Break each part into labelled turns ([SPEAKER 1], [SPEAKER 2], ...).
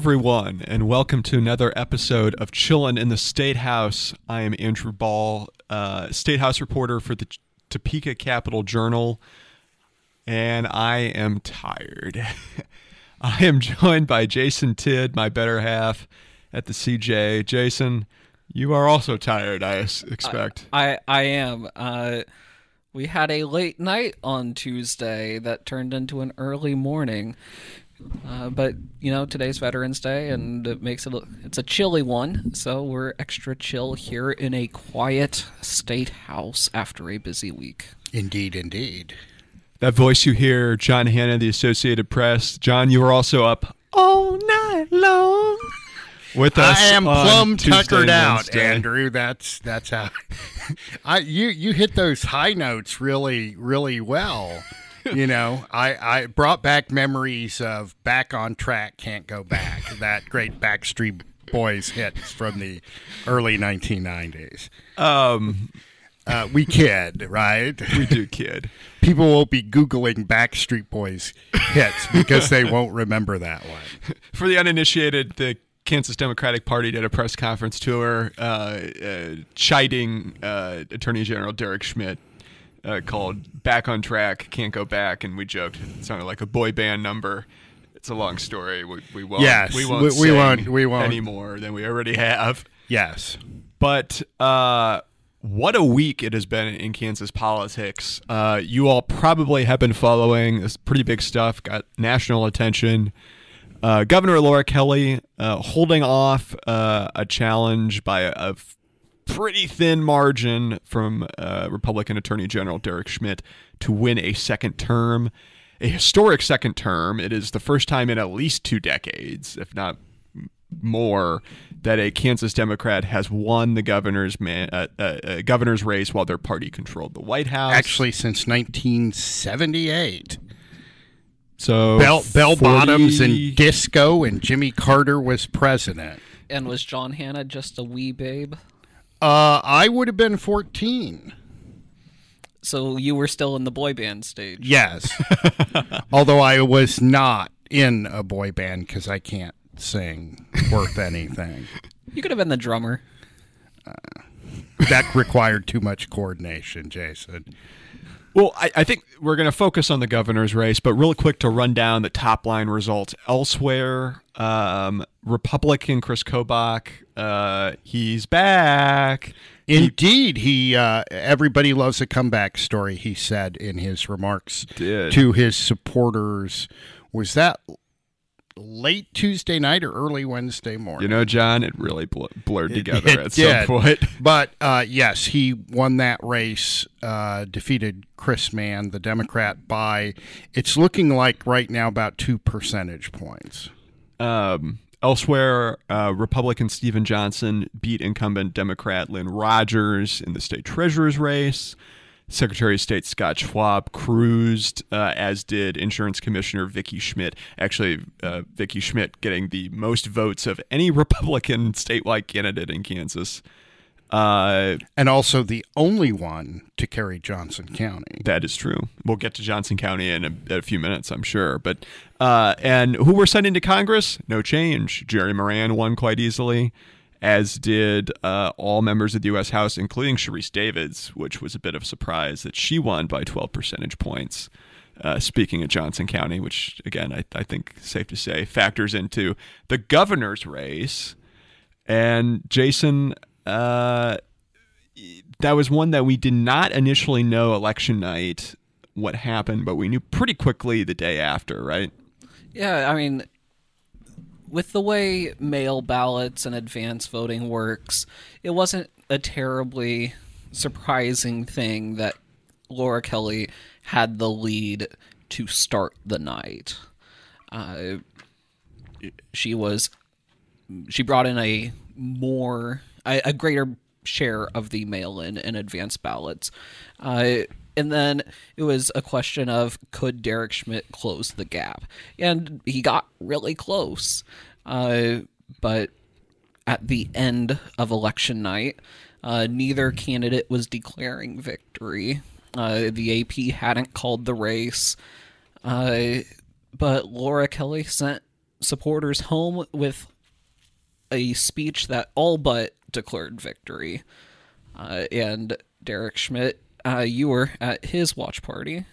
[SPEAKER 1] everyone, and welcome to another episode of Chillin' in the State House. I am Andrew Ball, uh, State House reporter for the Topeka Capital Journal, and I am tired. I am joined by Jason Tidd, my better half at the CJ. Jason, you are also tired, I expect.
[SPEAKER 2] I I am. Uh, we had a late night on Tuesday that turned into an early morning. Uh, but you know today's Veterans Day, and it makes it a, it's a chilly one, so we're extra chill here in a quiet state house after a busy week.
[SPEAKER 3] Indeed, indeed.
[SPEAKER 1] that voice you hear, John Hanna, the Associated Press. John, you were also up all night long with us.
[SPEAKER 3] I am
[SPEAKER 1] on
[SPEAKER 3] plumb
[SPEAKER 1] Tuesday
[SPEAKER 3] tuckered
[SPEAKER 1] and
[SPEAKER 3] out,
[SPEAKER 1] Wednesday.
[SPEAKER 3] Andrew. That's that's how. I you you hit those high notes really really well. You know, I I brought back memories of "Back on Track, Can't Go Back," that great Backstreet Boys hit from the early 1990s.
[SPEAKER 1] Um,
[SPEAKER 3] Uh, we kid, right?
[SPEAKER 1] we do, kid.
[SPEAKER 3] People will be googling Backstreet Boys hits because they won't remember that one.
[SPEAKER 1] For the uninitiated, the Kansas Democratic Party did a press conference tour uh, uh, chiding uh, Attorney General Derek Schmidt. Uh, called "Back on Track, Can't Go Back," and we joked it sounded like a boy band number. It's a long story. We, we won't.
[SPEAKER 3] Yes,
[SPEAKER 1] we won't.
[SPEAKER 3] we- we won't- we won't.
[SPEAKER 1] any more than we already have.
[SPEAKER 3] Yes.
[SPEAKER 1] But uh, what a week it has been in Kansas politics. Uh, you all probably have been following this pretty big stuff, got national attention. Uh, Governor Laura Kelly uh, holding off uh, a challenge by a, a pretty thin margin from uh, Republican Attorney General Derek Schmidt to win a second term, a historic second term. It is the first time in at least two decades, if not more that a Kansas Democrat has won the governor's man, uh, uh, uh, governor's race while their party controlled the White House.
[SPEAKER 3] Actually, since 1978.
[SPEAKER 1] so
[SPEAKER 3] Bell, bell
[SPEAKER 1] 40
[SPEAKER 3] bottoms and disco, and Jimmy Carter was president.
[SPEAKER 2] And was John Hanna just a wee babe?
[SPEAKER 3] Uh, I would have been 14.
[SPEAKER 2] So you were still in the boy band stage.
[SPEAKER 3] Yes. Although I was not in a boy band because I can't sing worth anything.
[SPEAKER 2] You could have been the drummer.
[SPEAKER 3] That required too much coordination, Jason.
[SPEAKER 1] Well, I, I think we're going to focus on the governor's race, but real quick to run down the top line results elsewhere. Um, Republican Chris Kobach, uh, he's back.
[SPEAKER 3] Indeed, he uh, everybody loves a comeback story. He said in his remarks
[SPEAKER 1] Did.
[SPEAKER 3] to his supporters. Was that late Tuesday night or early Wednesday morning?
[SPEAKER 1] You know, John, it really bl- blurred together
[SPEAKER 3] it
[SPEAKER 1] at
[SPEAKER 3] did.
[SPEAKER 1] some point.
[SPEAKER 3] But uh, yes, he won that race, uh, defeated Chris Mann, the Democrat, by it's looking like right now about two percentage points.
[SPEAKER 1] Um, elsewhere, uh, Republican Stephen Johnson beat incumbent Democrat Lynn Rogers in the state treasurer's race. Secretary of State Scott Schwab cruised, uh, as did Insurance Commissioner Vicki Schmidt. Actually, uh, Vicki Schmidt getting the most votes of any Republican statewide candidate in Kansas. Uh,
[SPEAKER 3] And also the only one to carry Johnson County.
[SPEAKER 1] That is true. We'll get to Johnson County in a, a few minutes, I'm sure. But uh, and who we're sending to Congress? No change. Jerry Moran won quite easily, as did uh, all members of the U.S. House, including Sharice Davids, which was a bit of a surprise that she won by 12 percentage points. Uh, speaking of Johnson County, which again I, I think safe to say factors into the governor's race. And Jason, uh, that was one that we did not initially know election night what happened, but we knew pretty quickly the day after, right?
[SPEAKER 2] Yeah, I mean, with the way mail ballots and advance voting works, it wasn't a terribly surprising thing that Laura Kelly had the lead to start the night. Uh, she was she brought in a more a, a greater share of the mail-in and advance ballots. Uh, and then it was a question of could Derek Schmidt close the gap, and he got really close. Uh, but at the end of election night, uh, neither candidate was declaring victory. Uh, the AP hadn't called the race, uh, but Laura Kelly sent supporters home with a speech that all but declared victory. Uh, and Derek Schmidt, uh, you were at his watch party.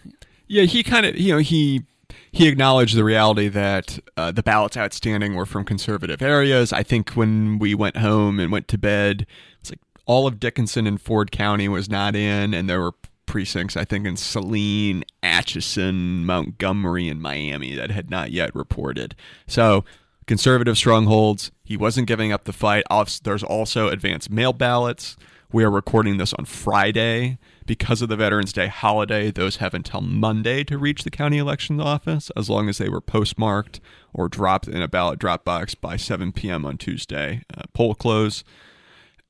[SPEAKER 1] Yeah, he kind of, you know, he he acknowledged the reality that uh, the ballots outstanding were from conservative areas. I think when we went home and went to bed, it's like all of Dickinson and Ford County was not in, and there were precincts, I think, in Saline, Atchison, Montgomery, and Miami that had not yet reported. So, conservative strongholds. He wasn't giving up the fight. There's also advanced mail ballots. We are recording this on Friday. Because of the Veterans Day holiday, those have until Monday to reach the county elections office, as long as they were postmarked or dropped in a ballot drop box by 7 p.m. on Tuesday. Uh, poll close.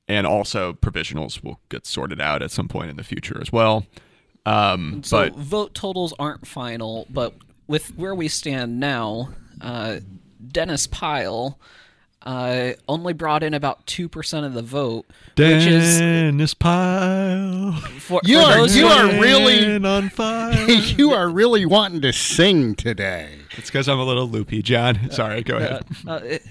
[SPEAKER 1] And also, provisionals will get sorted out at some point in the future as well. Um,
[SPEAKER 2] So
[SPEAKER 1] but
[SPEAKER 2] vote totals aren't final, but with where we stand now, uh, Dennis Pyle uh, only brought in about two percent of the vote, which is
[SPEAKER 1] Dennis Pyle.
[SPEAKER 2] for,
[SPEAKER 3] You
[SPEAKER 2] for
[SPEAKER 3] are- you are really-
[SPEAKER 1] on fire.
[SPEAKER 3] you are really wanting to sing today.
[SPEAKER 1] it's because I'm a little loopy, John. Sorry, go ahead.
[SPEAKER 2] uh, it-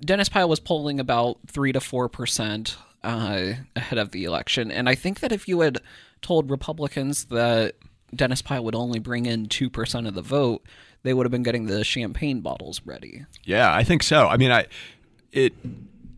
[SPEAKER 2] Dennis Pyle was polling about three to four percent uh, ahead of the election, and I think that if you had told Republicans that Dennis Pyle would only bring in two percent of the vote, they would have been getting the champagne bottles ready.
[SPEAKER 1] Yeah, I think so. I mean, I it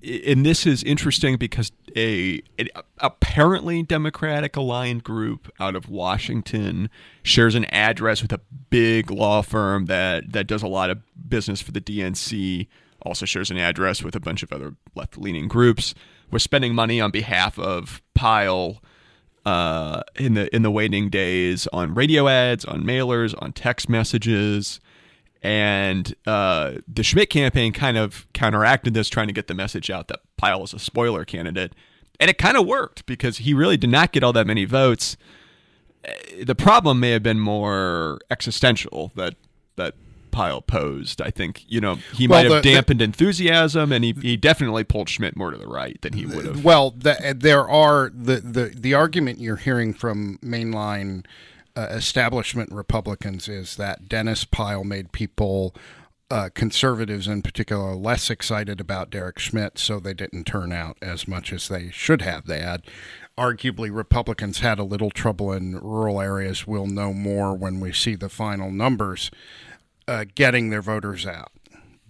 [SPEAKER 1] and this is interesting because a an apparently Democratic aligned group out of Washington shares an address with a big law firm that that does a lot of business for the DNC. Also shares an address with a bunch of other left leaning groups. Was spending money on behalf of Pyle uh, in the in the waiting days on radio ads, on mailers, on text messages, and uh, the Schmidt campaign kind of counteracted this, trying to get the message out that Pyle is a spoiler candidate, and it kind of worked because he really did not get all that many votes. Uh, The problem may have been more existential that that Pyle posed. I think you know he
[SPEAKER 3] Well,
[SPEAKER 1] might have
[SPEAKER 3] the- the-
[SPEAKER 1] dampened enthusiasm, and he, he definitely pulled Schmidt more to the right than he would have.
[SPEAKER 3] Well, the, there are the, the the argument you're hearing from mainline uh, establishment Republicans is that Dennis Pyle made people. Uh, conservatives in particular less excited about Derek Schmidt, so they didn't turn out as much as they should have. They had, arguably, Republicans had a little trouble in rural areas. We'll know more when we see the final numbers, uh, getting their voters out.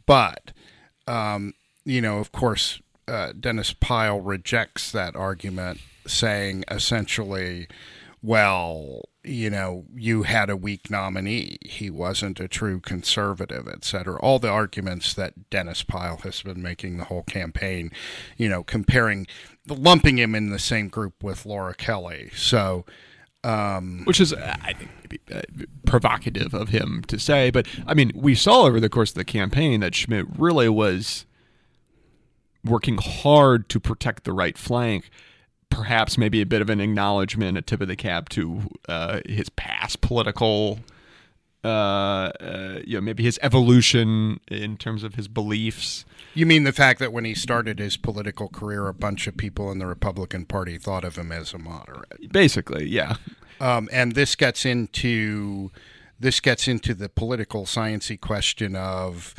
[SPEAKER 3] But um, you know, of course, uh, Dennis Pyle rejects that argument, saying essentially, well, you know, you had a weak nominee. He wasn't a true conservative, et cetera. All the arguments that Dennis Pyle has been making the whole campaign, you know, comparing, lumping him in the same group with Laura Kelly. So,
[SPEAKER 1] which is I think uh, provocative of him to say. But I mean, we saw over the course of the campaign that Schmidt really was working hard to protect the right flank. Perhaps maybe a bit of an acknowledgement, a tip of the cap to uh, his past political, uh, uh, you know, maybe his evolution in terms of his beliefs.
[SPEAKER 3] you mean the fact that when he started his political career, a bunch of people in the Republican Party thought of him as a moderate?
[SPEAKER 1] Basically, yeah.
[SPEAKER 3] um, and this gets into this gets into the political sciency question of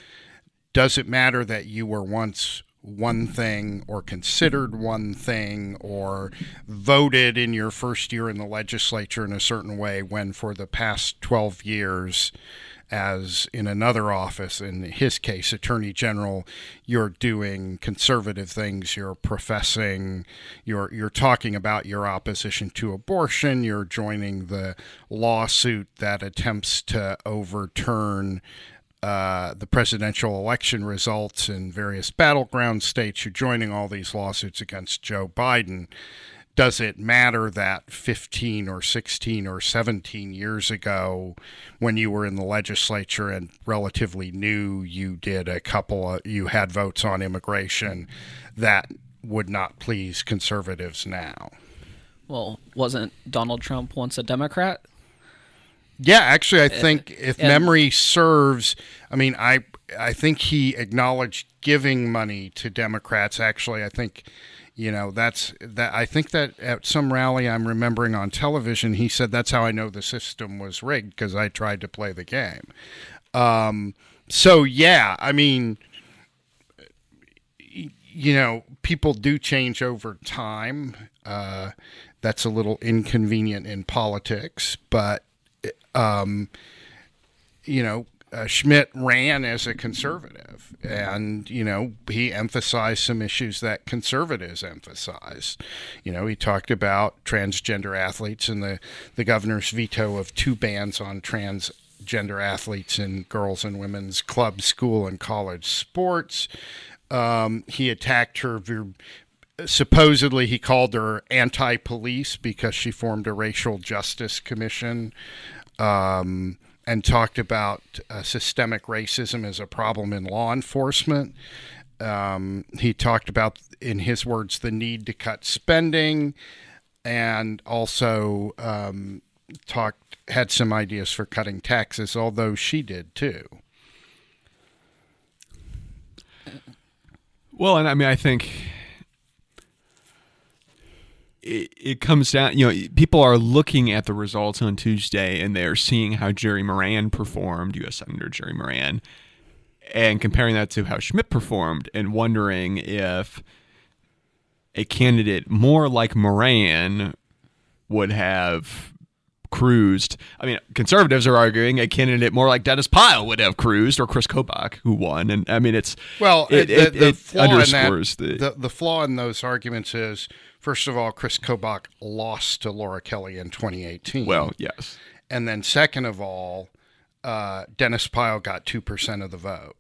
[SPEAKER 3] does it matter that you were once one thing or considered one thing or voted in your first year in the legislature in a certain way when for the past 12 years as in another office in his case attorney general you're doing conservative things you're professing you're you're talking about your opposition to abortion you're joining the lawsuit that attempts to overturn uh, the presidential election results in various battleground states. You're joining all these lawsuits against Joe Biden. Does it matter that 15 or 16 or 17 years ago, when you were in the legislature and relatively new, you did a couple of, you had votes on immigration that would not please conservatives now?
[SPEAKER 2] Well, wasn't Donald Trump once a Democrat?
[SPEAKER 3] Yeah, actually, I think if
[SPEAKER 2] and-
[SPEAKER 3] memory serves, I mean, I I think he acknowledged giving money to Democrats. Actually, I think, you know, that's that. I think that at some rally I'm remembering on television, he said that's how I know the system was rigged because I tried to play the game. Um, so yeah, I mean, you know, people do change over time. Uh, that's a little inconvenient in politics, but um, you know, uh, Schmidt ran as a conservative, and you know he emphasized some issues that conservatives emphasize. You know, he talked about transgender athletes and the the governor's veto of two bans on transgender athletes in girls and women's club, school, and college sports. Um, he attacked her. Supposedly, he called her anti-police because she formed a racial justice commission um, and talked about uh, systemic racism as a problem in law enforcement. Um, he talked about, in his words, the need to cut spending, and also um, talked had some ideas for cutting taxes, although she did too.
[SPEAKER 1] Well, and I mean, I think it, it comes down, you know, people are looking at the results on Tuesday and they're seeing how Jerry Moran performed, U.S. Senator Jerry Moran, and comparing that to how Schmidt performed and wondering if a candidate more like Moran would have cruised. I mean, conservatives are arguing a candidate more like Dennis Pyle would have cruised, or Chris Kobach, who won. And I mean, it's
[SPEAKER 3] Well,
[SPEAKER 1] it,
[SPEAKER 3] the,
[SPEAKER 1] it,
[SPEAKER 3] the
[SPEAKER 1] it
[SPEAKER 3] flaw in that,
[SPEAKER 1] underscores the,
[SPEAKER 3] the the flaw in those arguments is, first of all, Chris Kobach lost to Laura Kelly in 2018.
[SPEAKER 1] well, yes.
[SPEAKER 3] And then, second of all, uh, Dennis Pyle got 2% of the vote.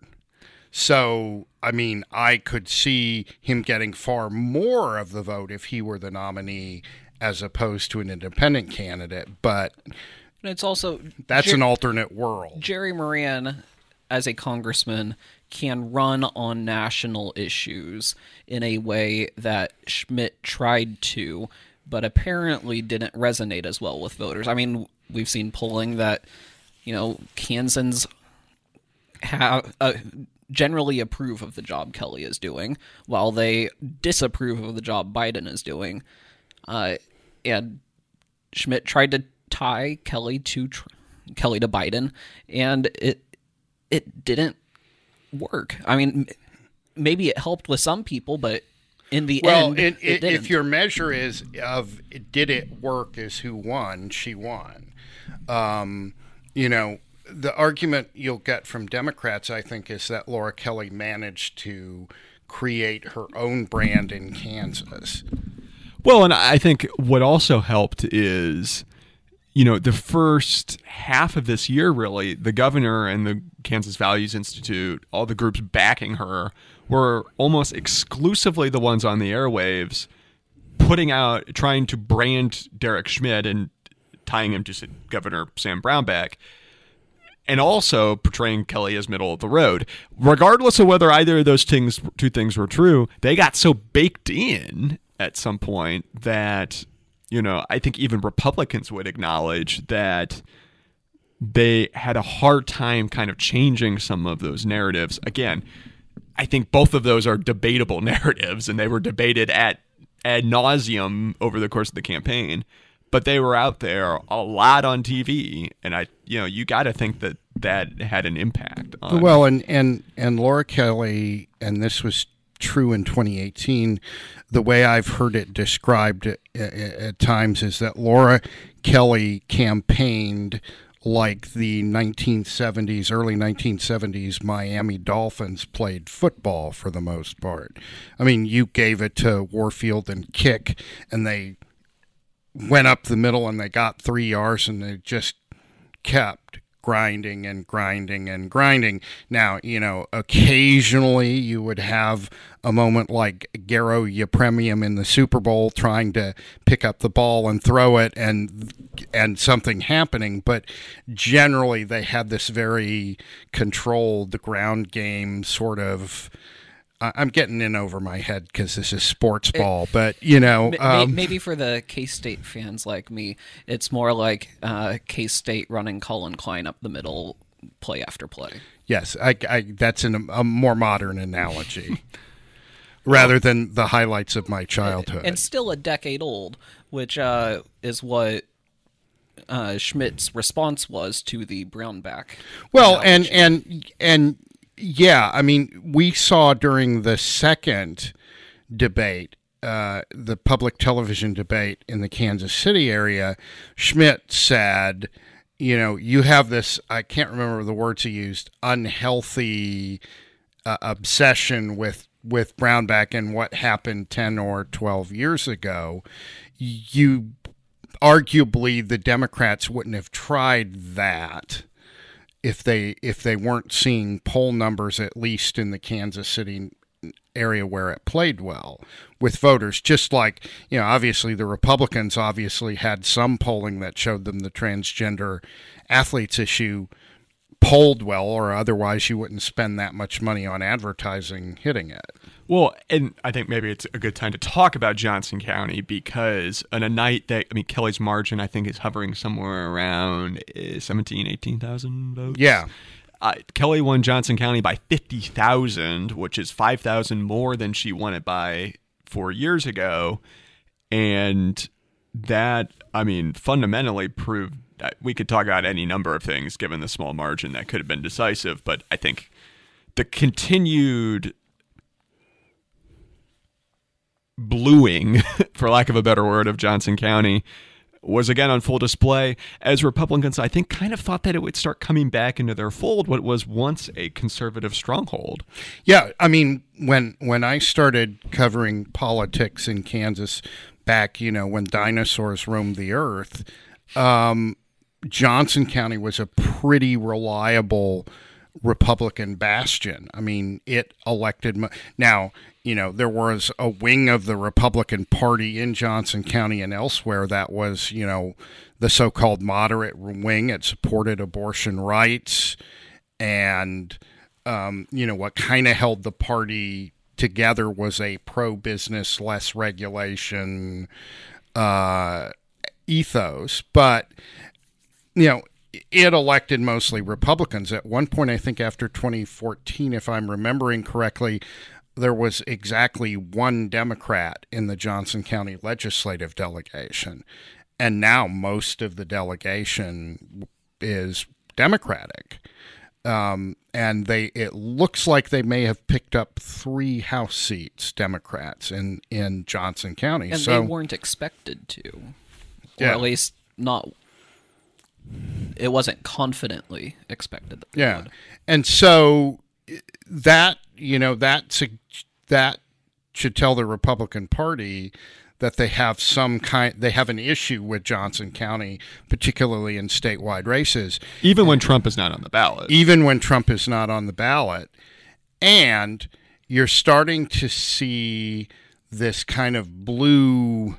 [SPEAKER 3] So, I mean, I could see him getting far more of the vote if he were the nominee as opposed to an independent candidate. But
[SPEAKER 2] And it's also
[SPEAKER 3] that's
[SPEAKER 2] Jer-
[SPEAKER 3] an alternate world.
[SPEAKER 2] Jerry Moran, as a congressman, can run on national issues in a way that Schmidt tried to, but apparently didn't resonate as well with voters. I mean, we've seen polling that, you know, Kansans have uh, generally approve of the job Kelly is doing, while they disapprove of the job Biden is doing. Uh, and Schmidt tried to tie Kelly to Kelly to Biden, and it it didn't work. I mean, maybe it helped with some people, but in the
[SPEAKER 3] Well,
[SPEAKER 2] end,
[SPEAKER 3] it,
[SPEAKER 2] it,
[SPEAKER 3] it,
[SPEAKER 2] didn't.
[SPEAKER 3] if your measure is of did it work is who won, she won. Um, you know, the argument you'll get from Democrats, I think, is that Laura Kelly managed to create her own brand in Kansas.
[SPEAKER 1] Well, and I think what also helped is, you know, the first half of this year, really, the governor and the Kansas Values Institute, all the groups backing her, were almost exclusively the ones on the airwaves putting out, trying to brand Derek Schmidt and tying him to Governor Sam Brownback and also portraying Kelly as middle of the road. Regardless of whether either of those things, two things were true, they got so baked in at some point that you know I think even Republicans would acknowledge that they had a hard time kind of changing some of those narratives. Again, I think both of those are debatable narratives, and they were debated at ad nauseum over the course of the campaign. But they were out there a lot on TV, and I, you know, you got to think that that had an impact. On,
[SPEAKER 3] Well, and and and Laura Kelly, and this was true in 2018. The way I've heard it described at, at times is that Laura Kelly campaigned like the 1970s, early 1970s Miami Dolphins played football for the most part. I mean, you gave it to Warfield and Kiick, and they went up the middle and they got three yards, and they just kept grinding and grinding and grinding. Now, you know, occasionally you would have a moment like Garo Yepremian in the Super Bowl trying to pick up the ball and throw it and and something happening, but generally they had this very controlled ground game sort of I'm getting in over my head because this is sports ball, but you know, um,
[SPEAKER 2] maybe for the K State fans like me, it's more like uh, K State running Collin Klein up the middle, play after play.
[SPEAKER 3] Yes, I, I, that's an, a more modern analogy rather than the highlights of my childhood.
[SPEAKER 2] and still a decade old, which uh, is what uh, Schmidt's response was to the Brownback.
[SPEAKER 3] Well, and and and yeah, I mean, we saw during the second debate, uh, the public television debate in the Kansas City area, Schmidt said, you know, you have this, I can't remember the words he used, unhealthy uh, obsession with with Brownback and what happened 10 or 12 years ago. You arguably the Democrats wouldn't have tried that if they if they weren't seeing poll numbers at least in the Kansas City area where it played well with voters just like you know obviously the Republicans obviously had some polling that showed them the transgender athletes issue polled well or otherwise you wouldn't spend that much money on advertising hitting it
[SPEAKER 1] Well, and I think maybe it's a good time to talk about Johnson County because on a night that, I mean, Kelly's margin, I think, is hovering somewhere around eh, 17, 18,000 votes.
[SPEAKER 3] yeah
[SPEAKER 1] Uh, Kelly won Johnson County by 50,000, which is 5,000 more than she won it by four years ago. And that, I mean, fundamentally proved that we could talk about any number of things given the small margin that could have been decisive. But I think the continued bluing, for lack of a better word, of Johnson County was again on full display as Republicans, I think, kind of thought that it would start coming back into their fold what was once a conservative stronghold.
[SPEAKER 3] Yeah, I mean, when when I started covering politics in Kansas back, you know, when dinosaurs roamed the earth, um, Johnson County was a pretty reliable Republican bastion. I mean, it elected now. You know, there was a wing of the Republican Party in Johnson County and elsewhere that was, you know, the so-called moderate wing. It supported abortion rights, and um, you know what kind of held the party together was a pro-business, less regulation uh, ethos. But you know, it elected mostly Republicans. At one point, I think after 2014, if I'm remembering correctly, there was exactly one Democrat in the Johnson County legislative delegation. And now most of the delegation is Democratic. Um, and they it looks like they may have picked up three House seats, Democrats in in Johnson County.
[SPEAKER 2] And
[SPEAKER 3] so
[SPEAKER 2] they weren't expected to, or
[SPEAKER 3] Yeah.
[SPEAKER 2] at least not. It wasn't confidently expected. That
[SPEAKER 3] Yeah,
[SPEAKER 2] would.
[SPEAKER 3] and so that you know that that should tell the Republican Party that they have some kind they have an issue with Johnson County, particularly in statewide races,
[SPEAKER 1] Even when Trump is not on the ballot.
[SPEAKER 3] even when Trump is not on the ballot, and you're starting to see this kind of blue.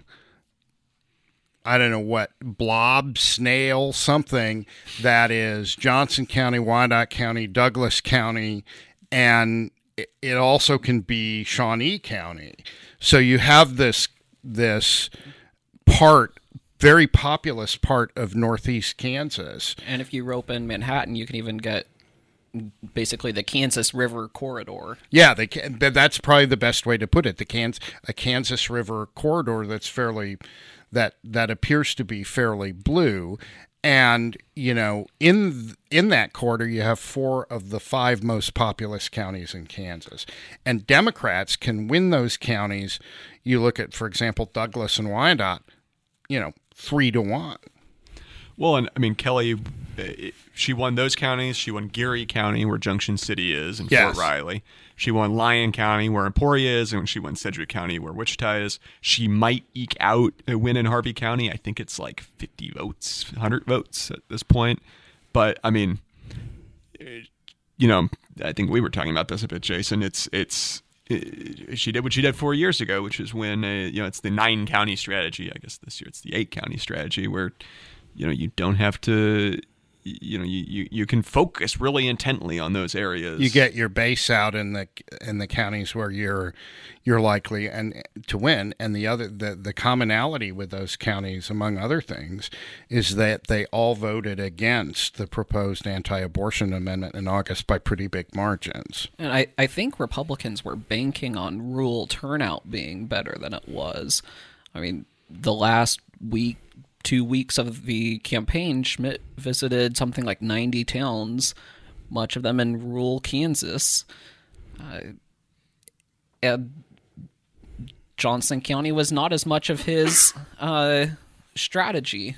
[SPEAKER 3] I don't know what blob, snail, something that is Johnson County, Wyandotte County, Douglas County, and it- also can be Shawnee County. So you have this this part, very populous part of northeast Kansas.
[SPEAKER 2] And if you rope in Manhattan, you can even get basically the Kansas River corridor.
[SPEAKER 3] Yeah, they that's probably the best way to put it. The Kansas a Kansas River corridor that's fairly that that appears to be fairly blue, and you know in in that quarter you have four of the five most populous counties in Kansas, and Democrats can win those counties. You look at, for example, Douglas and Wyandotte, you know, three to one.
[SPEAKER 1] Well, and I mean, Kelly, uh, she won those counties. She won Geary County, where Junction City is, and
[SPEAKER 3] Yes.
[SPEAKER 1] Fort Riley. She won Lyon County, where Emporia is, and she won Sedgwick County, where Wichita is. She might eke out a win in Harvey County. I think it's like 50 votes, 100 votes at this point. But I mean, you know, I think we were talking about this a bit, Jason. It's it's uh, she did what she did four years ago, which is when uh, you know it's the nine county strategy. I guess this year it's the eight county strategy, where you know you don't have to you know you, you, you can focus really intently on those areas.
[SPEAKER 3] You get your base out in the in the counties where you're you're likely and to win. And the other the, the commonality with those counties among other things is that they all voted against the proposed anti-abortion amendment in August by pretty big margins.
[SPEAKER 2] And I, I think Republicans were banking on rural turnout being better than it was. I mean, the last week two weeks of the campaign, Schmidt visited something like 90 towns, much of them in rural Kansas. Uh, and Johnson County was not as much of his uh, strategy.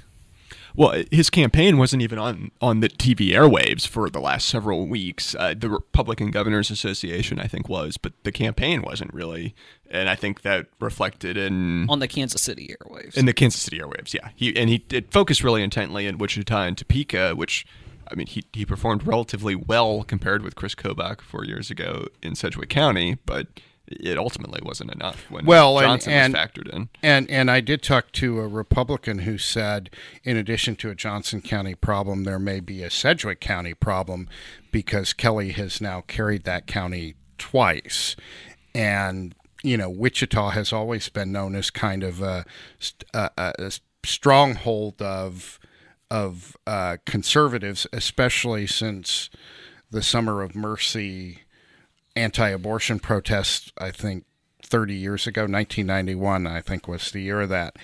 [SPEAKER 1] Well, his campaign wasn't even on, on the TV airwaves for the last several weeks. Uh, the Republican Governors Association, I think, was, but the campaign wasn't really. And I think that reflected in
[SPEAKER 2] on the Kansas City airwaves.
[SPEAKER 1] In the Kansas City airwaves, yeah. He and he did focus really intently in Wichita and Topeka, which I mean, he he performed relatively well compared with Chris Kobach four years ago in Sedgwick County, but it ultimately wasn't enough when
[SPEAKER 3] well,
[SPEAKER 1] Johnson
[SPEAKER 3] and,
[SPEAKER 1] was factored in.
[SPEAKER 3] And and I did talk to a Republican who said, in addition to a Johnson County problem, there may be a Sedgwick County problem because Kelly has now carried that county twice, and you know Wichita has always been known as kind of a, a, a stronghold of of uh, conservatives, especially since the Summer of Mercy anti-abortion protests. I think 30 years ago, 1991, I think was the year of that.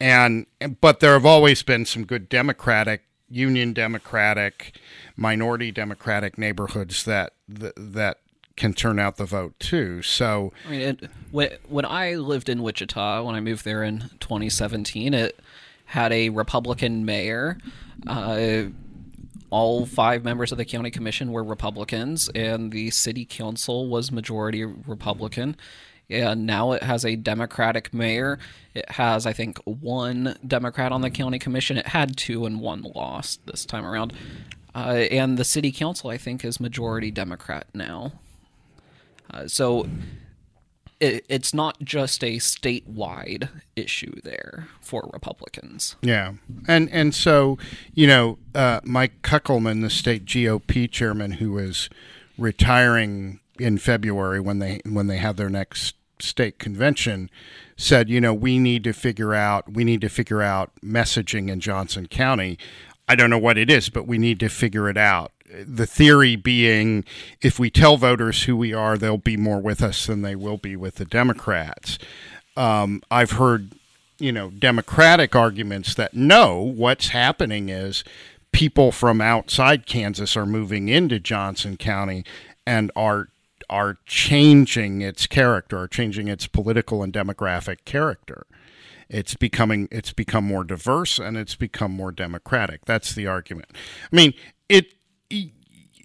[SPEAKER 3] And but there have always been some good Democratic, Union Democratic, minority Democratic neighborhoods that that can turn out the vote too. So
[SPEAKER 2] I mean, it, when I lived in Wichita, when I moved there in 2017, it had a Republican mayor. Uh, all five members of the county commission were Republicans, and the city council was majority Republican. And now it has a Democratic mayor. It has, I think, one Democrat on the county commission. It had two and one lost this time around. Uh, and the city council, I think, is majority Democrat now. Uh, so it, it's not just a statewide issue there for Republicans.
[SPEAKER 3] Yeah, and and so you know, uh, Mike Kuckelman, the state GOP chairman, who is retiring in February when they when they have their next state convention, said, you know, we need to figure out we need to figure out messaging in Johnson County. I don't know what it is, but we need to figure it out the theory being if we tell voters who we are, they'll be more with us than they will be with the Democrats. Um, I've heard, you know, Democratic arguments that no, what's happening is people from outside Kansas are moving into Johnson County and are are changing its character, are changing its political and demographic character. It's becoming it's become more diverse and it's become more democratic. That's the argument. I mean, it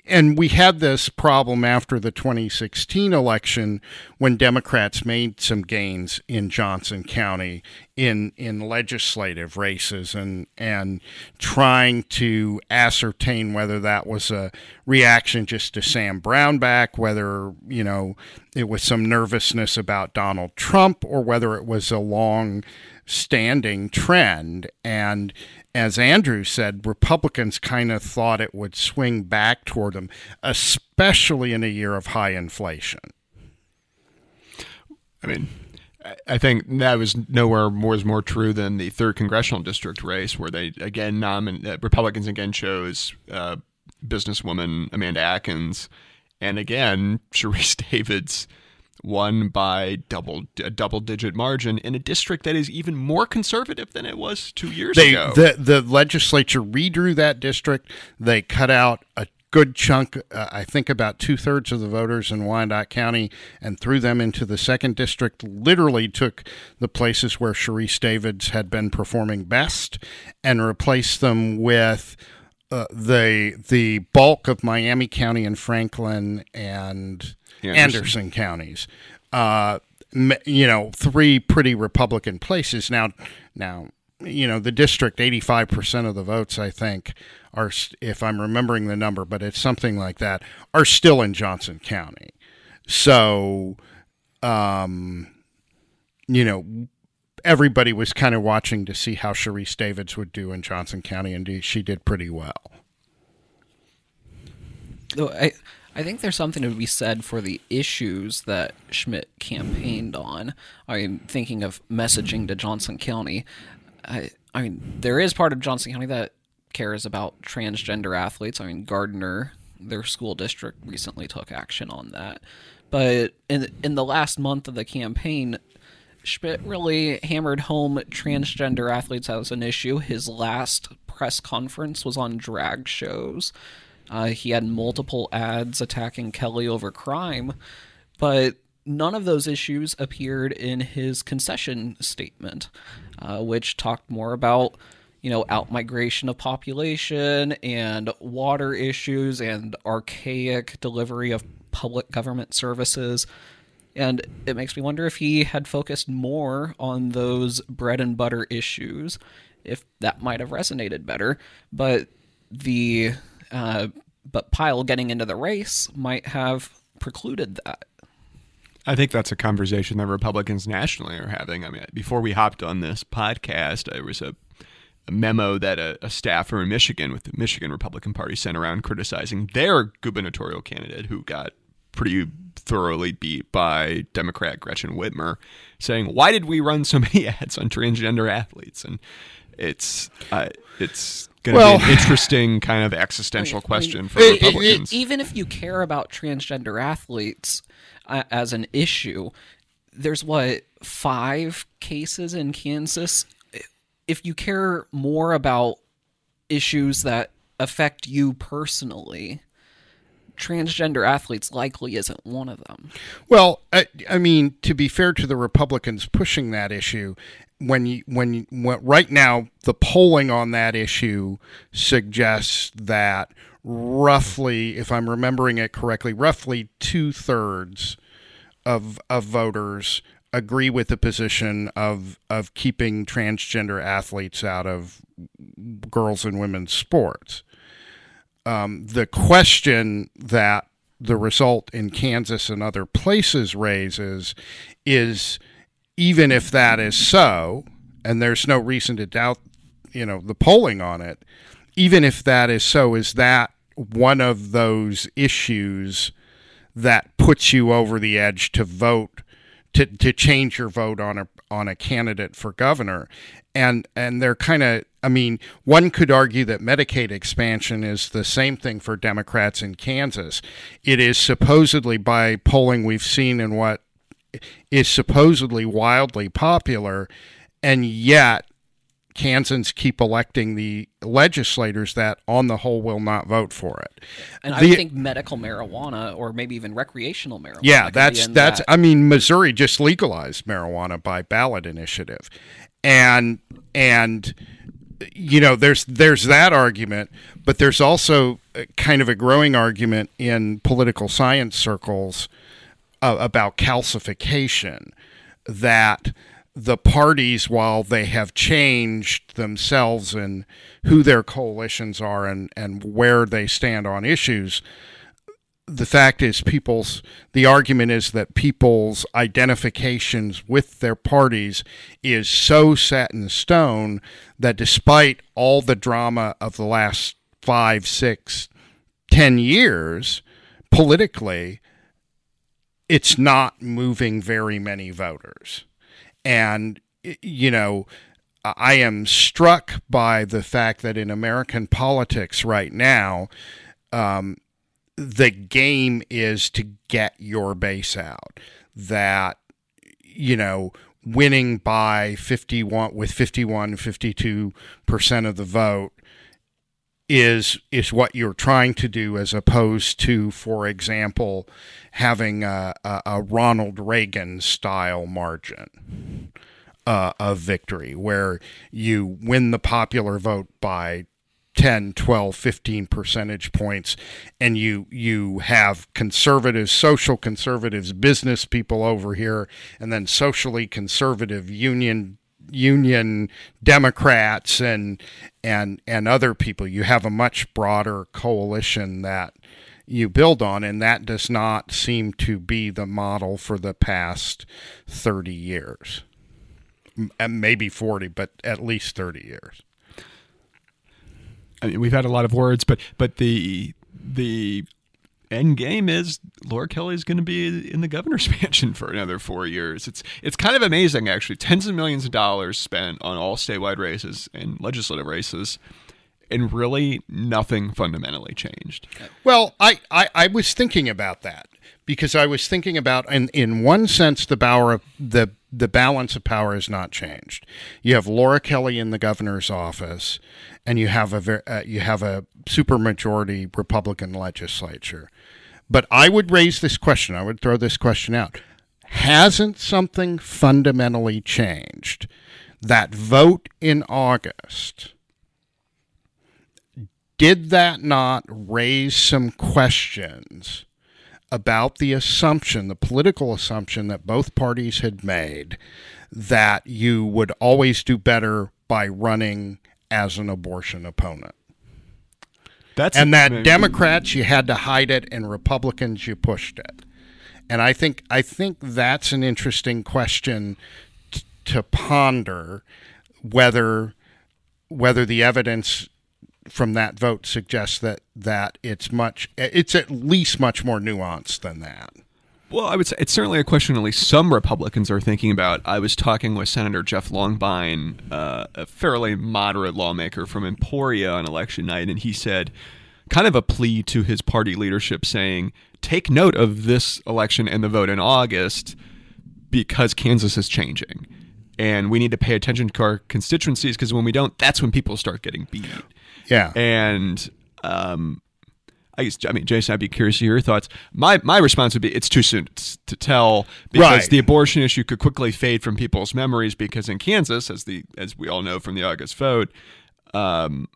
[SPEAKER 3] and we had this problem after the 2016 election when Democrats made some gains in Johnson County in in legislative races and and trying to ascertain whether that was a reaction just to Sam Brownback, whether you know it was some nervousness about Donald Trump, or whether it was a long standing trend. And as Andrew said, Republicans kind of thought it would swing back toward them, especially in a year of high inflation.
[SPEAKER 1] I mean, I think that was nowhere more is more true than the third congressional district race, where they again nomin- uh, Republicans again chose uh, businesswoman Amanda Adkins, and again Sharice Davids won by double a double digit margin in a district that is even more conservative than it was two years
[SPEAKER 3] they,
[SPEAKER 1] ago.
[SPEAKER 3] The the legislature redrew that district. They cut out a good chunk, uh, I think about two thirds of the voters in Wyandotte County, and threw them into the second district. Literally took the places where Sharice Davids had been performing best and replaced them with. Uh, the the bulk of Miami County and Franklin and Anderson, Anderson counties. Uh, you know, three pretty Republican places. Now, now, you know, the district, 85% of the votes, I think, are, if I'm remembering the number, but it's something like that, are still in Johnson County. So, um, you know, everybody was kind of watching to see how Sharice Davids would do in Johnson County, and she did pretty well.
[SPEAKER 2] I, I think there's something to be said for the issues that Schmidt campaigned on. I mean, thinking of messaging to Johnson County. I, I mean, there is part of Johnson County that cares about transgender athletes. I mean, Gardner, their school district, recently took action on that. But in in the last month of the campaign, Schmidt really hammered home transgender athletes as an issue. His last press conference was on drag shows. Uh, he had multiple ads attacking Kelly over crime, but none of those issues appeared in his concession statement, uh, which talked more about you know outmigration of population and water issues and archaic delivery of public government services. And it makes me wonder if he had focused more on those bread and butter issues, if that might have resonated better. But the uh, but Pyle getting into the race might have precluded that.
[SPEAKER 1] I think that's a conversation that Republicans nationally are having. I mean, before we hopped on this podcast, there was a, a memo that a, a, staffer in Michigan with the Michigan Republican Party sent around criticizing their gubernatorial candidate who got pretty thoroughly beat by Democrat Gretchen Whitmer, saying, "Why did we run so many ads on transgender athletes?" And it's uh, it's going to well, be an interesting kind of existential I mean, question I mean, for it, Republicans.
[SPEAKER 2] It, even if you care about transgender athletes uh, as an issue, there's what five cases in Kansas. If you care more about issues that affect you personally, transgender athletes likely isn't one of them.
[SPEAKER 3] Well, I, I, mean, to be fair to the Republicans pushing that issue, when you when, you, when right now the polling on that issue suggests that roughly, if I'm remembering it correctly, roughly two thirds of of voters agree with the position of of keeping transgender athletes out of girls and women's sports. Um, the question that the result in Kansas and other places raises is even if that is so, and there's no reason to doubt, you know, the polling on it, even if that is so, is that one of those issues that puts you over the edge to vote to, to change your vote on a on a candidate for governor? And and they're kind of I mean one could argue that Medicaid expansion is the same thing for Democrats in Kansas. It is supposedly by polling we've seen in what is supposedly wildly popular, and yet Kansans keep electing the legislators that, on the whole, will not vote for it.
[SPEAKER 2] And the, I think medical marijuana, or maybe even recreational marijuana.
[SPEAKER 3] Yeah, that's that's. That. I mean, Missouri just legalized marijuana by ballot initiative, and and you know, there's there's that argument, but there's also kind of a growing argument in political science circles uh, about calcification that the parties, while they have changed themselves and who their coalitions are and, and where they stand on issues, the fact is people's the argument is that people's identifications with their parties is so set in stone that despite all the drama of the last five six ten years politically it's not moving very many voters. And, you know, I am struck by the fact that in American politics right now, um, the game is to get your base out. That, you know, winning by 51 with 51 52% of the vote is is what you're trying to do as opposed to for example having a, a, a Ronald Reagan style margin uh, of victory where you win the popular vote by 10 12 15 percentage points and you you have conservatives social conservatives business people over here and then socially conservative union union Democrats and and and other people. You have a much broader coalition that you build on, and that does not seem to be the model for the past thirty years, maybe forty, but at least thirty years.
[SPEAKER 1] I mean, we've had a lot of words, but but the the end game is Laura Kelly is going to be in the governor's mansion for another four years. It's it's kind of amazing, actually. Tens of millions of dollars spent on all statewide races and legislative races, and really nothing fundamentally changed.
[SPEAKER 3] Well, I, I, I was thinking about that because I was thinking about, in, in one sense, the power the the balance of power has not changed. You have Laura Kelly in the governor's office, and you have a uh, you have a supermajority Republican legislature. But I would raise this question. I would throw this question out. Hasn't something fundamentally changed? That vote in August did that not raise some questions about the assumption, the political assumption that both parties had made that you would always do better by running as an abortion opponent?
[SPEAKER 1] That's
[SPEAKER 3] and that Democrats you had to hide it and Republicans you pushed it. And I think I think that's an interesting question t- to ponder whether whether the evidence from that vote suggests that that it's much it's at least much more nuanced than that.
[SPEAKER 1] Well, I would say it's certainly a question at least some Republicans are thinking about. I was talking with Senator Jeff Longbine, uh, a fairly moderate lawmaker from Emporia on election night, and he said, kind of a plea to his party leadership saying, take note of this election and the vote in August because Kansas is changing. And we need to pay attention to our constituencies because when we don't, that's when people start getting beat.
[SPEAKER 3] Yeah.
[SPEAKER 1] And um, I guess I mean, Jason, I'd be curious to hear your thoughts. My my response would be it's too soon to tell because
[SPEAKER 3] Right.
[SPEAKER 1] the abortion issue could quickly fade from people's memories because in Kansas, as the as we all know from the August vote, um,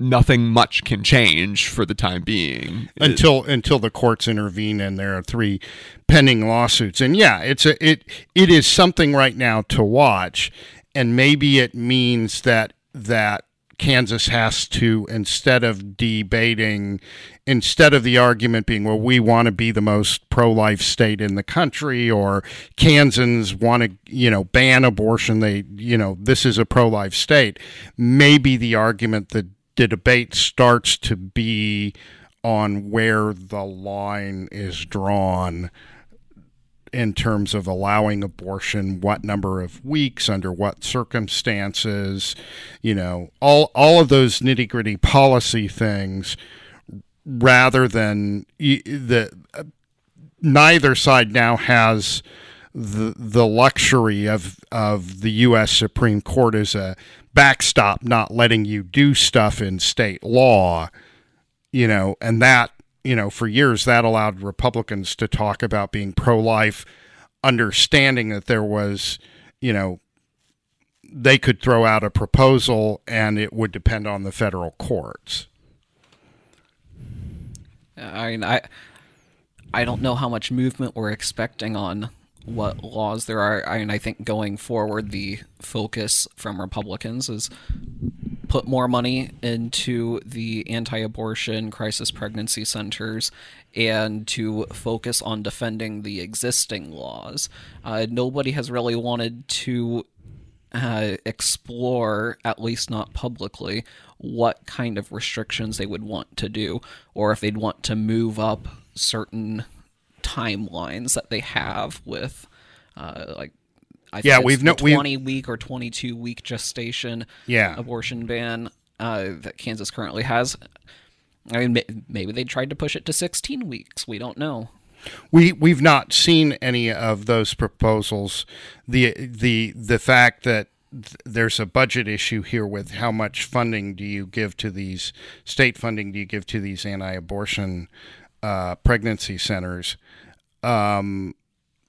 [SPEAKER 1] nothing much can change for the time being.
[SPEAKER 3] until until the courts intervene and there are three pending lawsuits and yeah it's a it it is something right now to watch and maybe it means that that Kansas has to instead of debating instead of the argument being well we want to be the most pro-life state in the country or Kansans want to you know ban abortion they you know this is a pro-life state maybe the argument that the debate starts to be on where the line is drawn in terms of allowing abortion, what number of weeks, under what circumstances, you know, all all of those nitty gritty policy things, rather than the uh, neither side now has the the luxury of of the U.S. Supreme Court as a backstop, not letting you do stuff in state law, you know, and that you know for years that allowed Republicans to talk about being pro life, understanding that there was, you know, they could throw out a proposal and it would depend on the federal courts.
[SPEAKER 2] I mean, I I don't know how much movement we're expecting on what laws there are. I mean, I think going forward, the focus from Republicans is put more money into the anti-abortion crisis pregnancy centers and to focus on defending the existing laws. Uh, nobody has really wanted to uh, explore, at least not publicly, what kind of restrictions they would want to do, or if they'd want to move up certain timelines that they have with, uh, like, I
[SPEAKER 3] Yeah,
[SPEAKER 2] think
[SPEAKER 3] we've
[SPEAKER 2] it's
[SPEAKER 3] no-
[SPEAKER 2] the
[SPEAKER 3] we've-
[SPEAKER 2] 20 week or 22 week gestation
[SPEAKER 3] Yeah.
[SPEAKER 2] abortion ban uh, that Kansas currently has. I mean, maybe they tried to push it to 16 weeks. We don't know.
[SPEAKER 3] We we've not seen any of those proposals. The the the fact that th- there's a budget issue here with how much funding do you give to these state funding do you give to these anti-abortion uh, pregnancy centers? Um,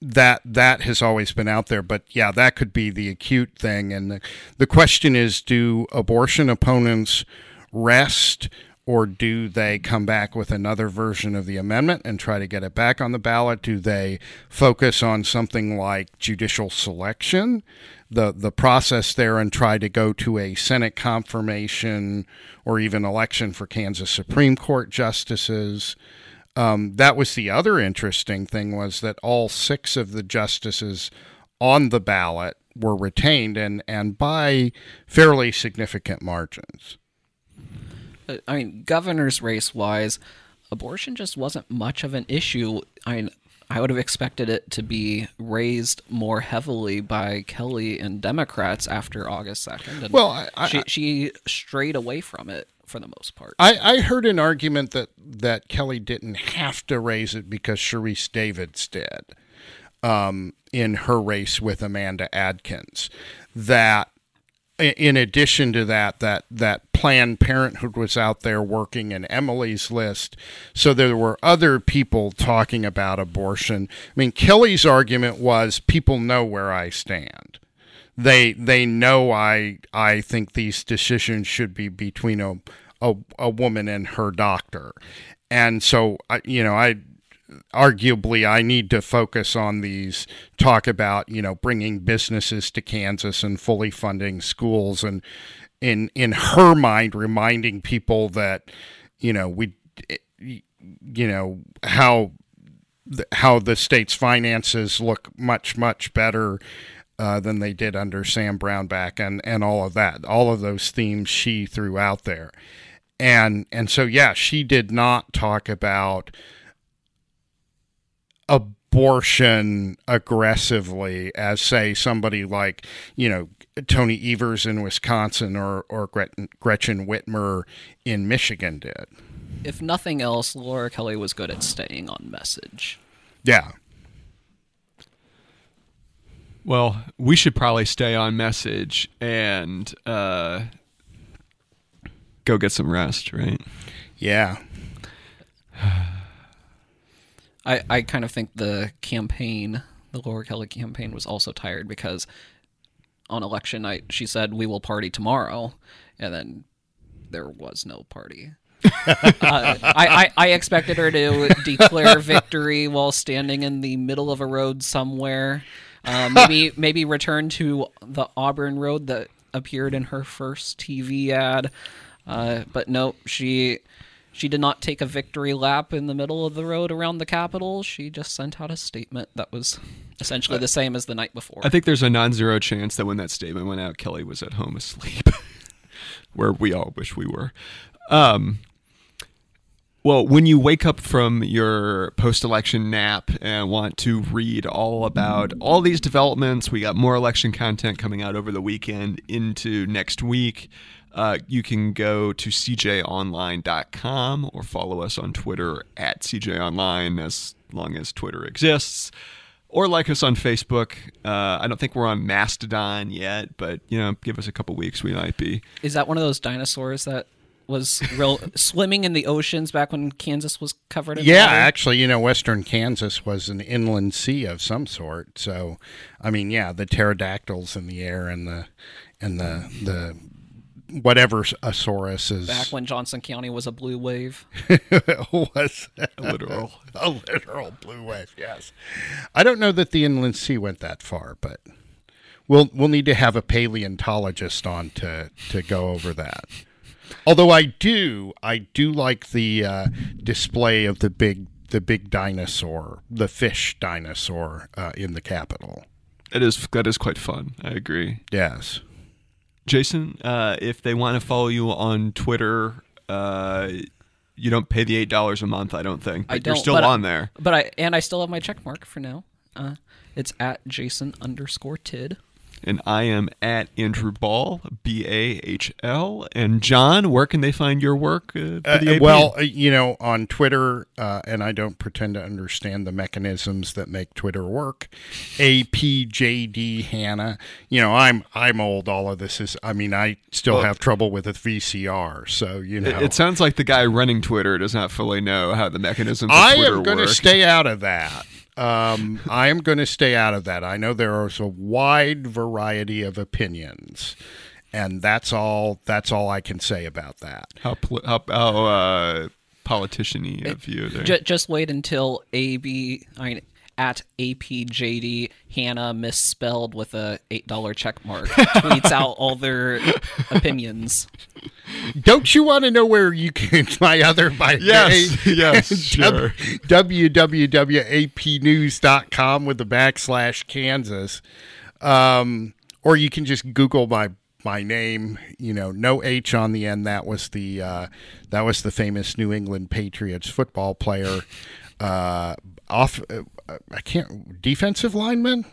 [SPEAKER 3] that that has always been out there, but yeah, that could be the acute thing. And the, the question is, do abortion opponents rest? Or do they come back with another version of the amendment and try to get it back on the ballot? Do they focus on something like judicial selection, the the process there, and try to go to a Senate confirmation or even election for Kansas Supreme Court justices? Um, that was the other interesting thing was that all six of the justices on the ballot were retained and and by fairly significant margins.
[SPEAKER 2] Uh, I mean, governor's race wise, abortion just wasn't much of an issue. I mean, I would have expected it to be raised more heavily by Kelly and Democrats after August 2nd.
[SPEAKER 3] Well, I- I-
[SPEAKER 2] she, she strayed away from it for the most part.
[SPEAKER 3] I, I heard an argument that, that Kelly didn't have to raise it because Sharice Davids did um, in her race with Amanda Adkins. That in addition to that, that that Planned Parenthood was out there working in Emily's list, so there were other people talking about abortion. I mean, Kelly's argument was people know where I stand. They they know I I think these decisions should be between a a, a woman and her doctor, and so I you know I arguably I need to focus on these talk about you know bringing businesses to Kansas and fully funding schools and in in her mind reminding people that you know we you know how how the state's finances look much much better uh, than they did under Sam Brownback and and all of that all of those themes she threw out there and and so yeah she did not talk about abortion aggressively as say somebody like you know Tony Evers in Wisconsin or or Gretchen Whitmer in Michigan did.
[SPEAKER 2] If nothing else, Laura Kelly was good at staying on message.
[SPEAKER 3] Yeah.
[SPEAKER 1] Well, we should probably stay on message and uh, go get some rest, right?
[SPEAKER 3] Yeah.
[SPEAKER 2] I, I kind of think the campaign, the Laura Kelly campaign, was also tired because on election night she said we will party tomorrow, and then there was no party. uh, I, I, I expected her to declare victory while standing in the middle of a road somewhere. Uh, maybe maybe return to the Auburn Road that appeared in her first TV ad. Uh, but no, she she did not take a victory lap in the middle of the road around the Capitol. She just sent out a statement that was essentially the same as the night before.
[SPEAKER 1] I think there's a non zero chance that when that statement went out, Kelly was at home asleep, where we all wish we were. Um, well, when you wake up from your post election nap and want to read all about all these developments, we got more election content coming out over the weekend into next week. Uh, you can go to cjonline.com or follow us on Twitter at cjonline as long as Twitter exists. Or like us on Facebook. Uh, I don't think we're on Mastodon yet, but you know, give us a couple weeks, we might be.
[SPEAKER 2] Is that one of those dinosaurs that was real swimming in the oceans back when Kansas was covered in
[SPEAKER 3] Yeah,
[SPEAKER 2] water?
[SPEAKER 3] actually, you know, western Kansas was an inland sea of some sort. So, I mean, yeah, the pterodactyls in the air and the and the the whatever a saurus is
[SPEAKER 2] back when Johnson County was a blue wave.
[SPEAKER 3] was
[SPEAKER 1] a literal
[SPEAKER 3] a literal blue wave. Yes, I don't know that the inland sea went that far, but we'll we'll need to have a paleontologist on to to go over that. Although I do I do like the uh, display of the big the big dinosaur, the fish dinosaur uh, in the Capitol.
[SPEAKER 1] It is that is quite fun. I agree.
[SPEAKER 3] Yes.
[SPEAKER 1] Jason, uh, if they want to follow you on Twitter, uh, you don't pay the eight dollars a month. I don't think. But
[SPEAKER 2] I don't.
[SPEAKER 1] You're still
[SPEAKER 2] but
[SPEAKER 1] on
[SPEAKER 2] I,
[SPEAKER 1] there.
[SPEAKER 2] But I and I still have my check mark for now. Uh, it's at Jason underscore Tidd
[SPEAKER 1] and I am at Andrew Bahl, B A H L. And John, where can they find your work? Uh,
[SPEAKER 3] uh, well, uh, you know, on Twitter, uh, and I don't pretend to understand the mechanisms that make Twitter work. APJD Hanna. You know, I'm I'm old. All of this is. I mean, I still well, have trouble with a VCR. So you know,
[SPEAKER 1] it, it, sounds like the guy running Twitter does not fully know how the mechanisms. Work.
[SPEAKER 3] I
[SPEAKER 1] am
[SPEAKER 3] going to stay out of that. Um, I am going to stay out of that. I know there is a wide variety of opinions, and that's all. That's all I can say about that.
[SPEAKER 1] How how, how uh, politician-y of you there.
[SPEAKER 2] Just, just wait until AB. I mean, at APJD Hanna misspelled with a eight dollar check mark tweets out all their opinions.
[SPEAKER 3] Don't you want to know where you can my other by
[SPEAKER 1] yes yes sure
[SPEAKER 3] www.apnews.com with the backslash Kansas, um, or you can just Google my my name, you know, no H on the end. That was the uh, that was the famous New England Patriots football player. Uh, off, uh, I can't defensive lineman,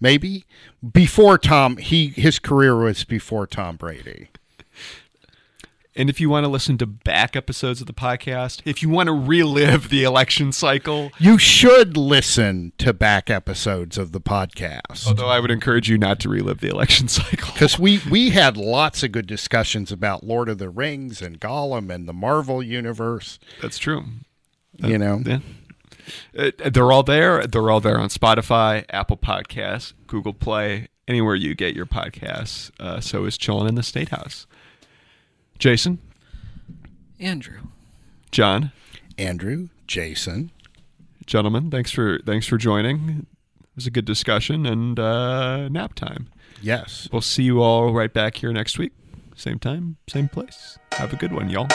[SPEAKER 3] maybe before Tom. He his career was before Tom Brady.
[SPEAKER 1] and if you want to listen to back episodes of the podcast, if you want to relive the election cycle,
[SPEAKER 3] You should listen to back episodes of the podcast.
[SPEAKER 1] although I would encourage you not to relive the election cycle.
[SPEAKER 3] Because we, we had lots of good discussions about Lord of the Rings and Gollum and the Marvel universe.
[SPEAKER 1] That's true.
[SPEAKER 3] You know,
[SPEAKER 1] Yeah. Uh, they're all there. They're all there on Spotify, Apple Podcasts, Google Play, anywhere you get your podcasts. Uh, so is Chilling in the State House. Jason,
[SPEAKER 2] Andrew.
[SPEAKER 1] John,
[SPEAKER 3] Andrew, Jason.
[SPEAKER 1] gentlemen, thanks for thanks for joining. It was a good discussion and uh, nap time.
[SPEAKER 3] Yes.
[SPEAKER 1] We'll see you all right back here next week. Same time, same place. Have a good one, y'all.